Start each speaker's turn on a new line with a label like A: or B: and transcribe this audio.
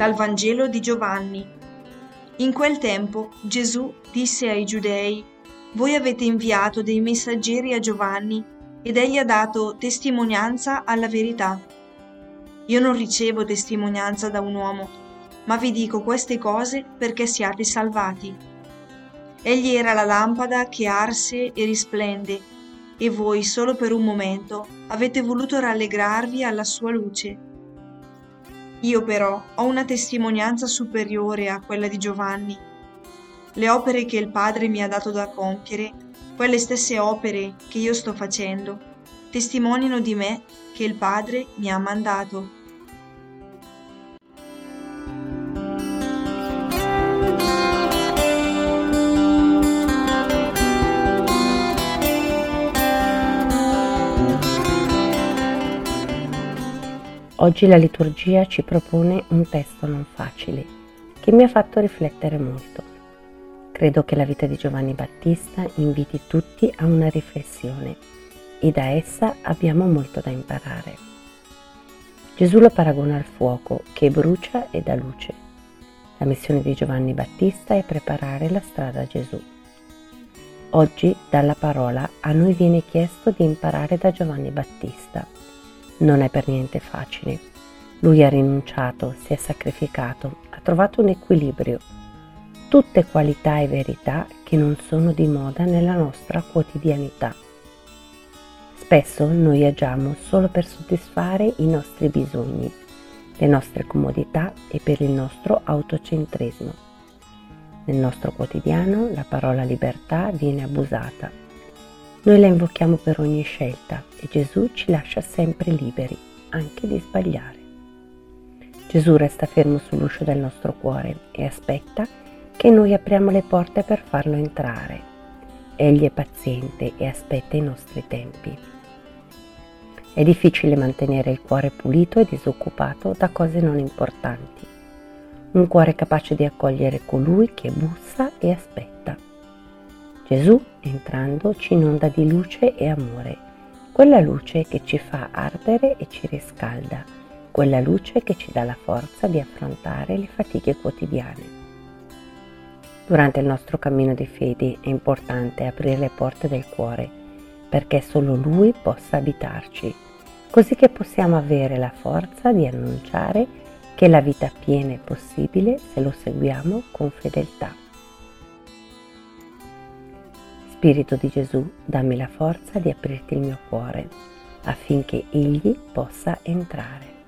A: Dal Vangelo di Giovanni. In quel tempo Gesù disse ai giudei, Voi avete inviato dei messaggeri a Giovanni ed egli ha dato testimonianza alla verità. Io non ricevo testimonianza da un uomo, ma vi dico queste cose perché siate salvati. Egli era la lampada che arse e risplende, e voi solo per un momento avete voluto rallegrarvi alla sua luce. Io però ho una testimonianza superiore a quella di Giovanni. Le opere che il Padre mi ha dato da compiere, quelle stesse opere che io sto facendo, testimoniano di me che il Padre mi ha mandato.
B: Oggi la liturgia ci propone un testo non facile che mi ha fatto riflettere molto. Credo che la vita di Giovanni Battista inviti tutti a una riflessione e da essa abbiamo molto da imparare. Gesù lo paragona al fuoco che brucia e dà luce. La missione di Giovanni Battista è preparare la strada a Gesù. Oggi dalla parola a noi viene chiesto di imparare da Giovanni Battista non è per niente facile. Lui ha rinunciato, si è sacrificato, ha trovato un equilibrio. Tutte qualità e verità che non sono di moda nella nostra quotidianità. Spesso noi agiamo solo per soddisfare i nostri bisogni, le nostre comodità e per il nostro autocentrismo. Nel nostro quotidiano la parola libertà viene abusata noi la invochiamo per ogni scelta e Gesù ci lascia sempre liberi, anche di sbagliare. Gesù resta fermo sull'uscio del nostro cuore e aspetta che noi apriamo le porte per farlo entrare. Egli è paziente e aspetta i nostri tempi. È difficile mantenere il cuore pulito e disoccupato da cose non importanti. Un cuore capace di accogliere colui che bussa e aspetta. Gesù, entrando, ci inonda di luce e amore, quella luce che ci fa ardere e ci riscalda, quella luce che ci dà la forza di affrontare le fatiche quotidiane. Durante il nostro cammino di fede è importante aprire le porte del cuore perché solo Lui possa abitarci, così che possiamo avere la forza di annunciare che la vita piena è possibile se lo seguiamo con fedeltà. Spirito di Gesù, dammi la forza di aprirti il mio cuore affinché Egli possa entrare.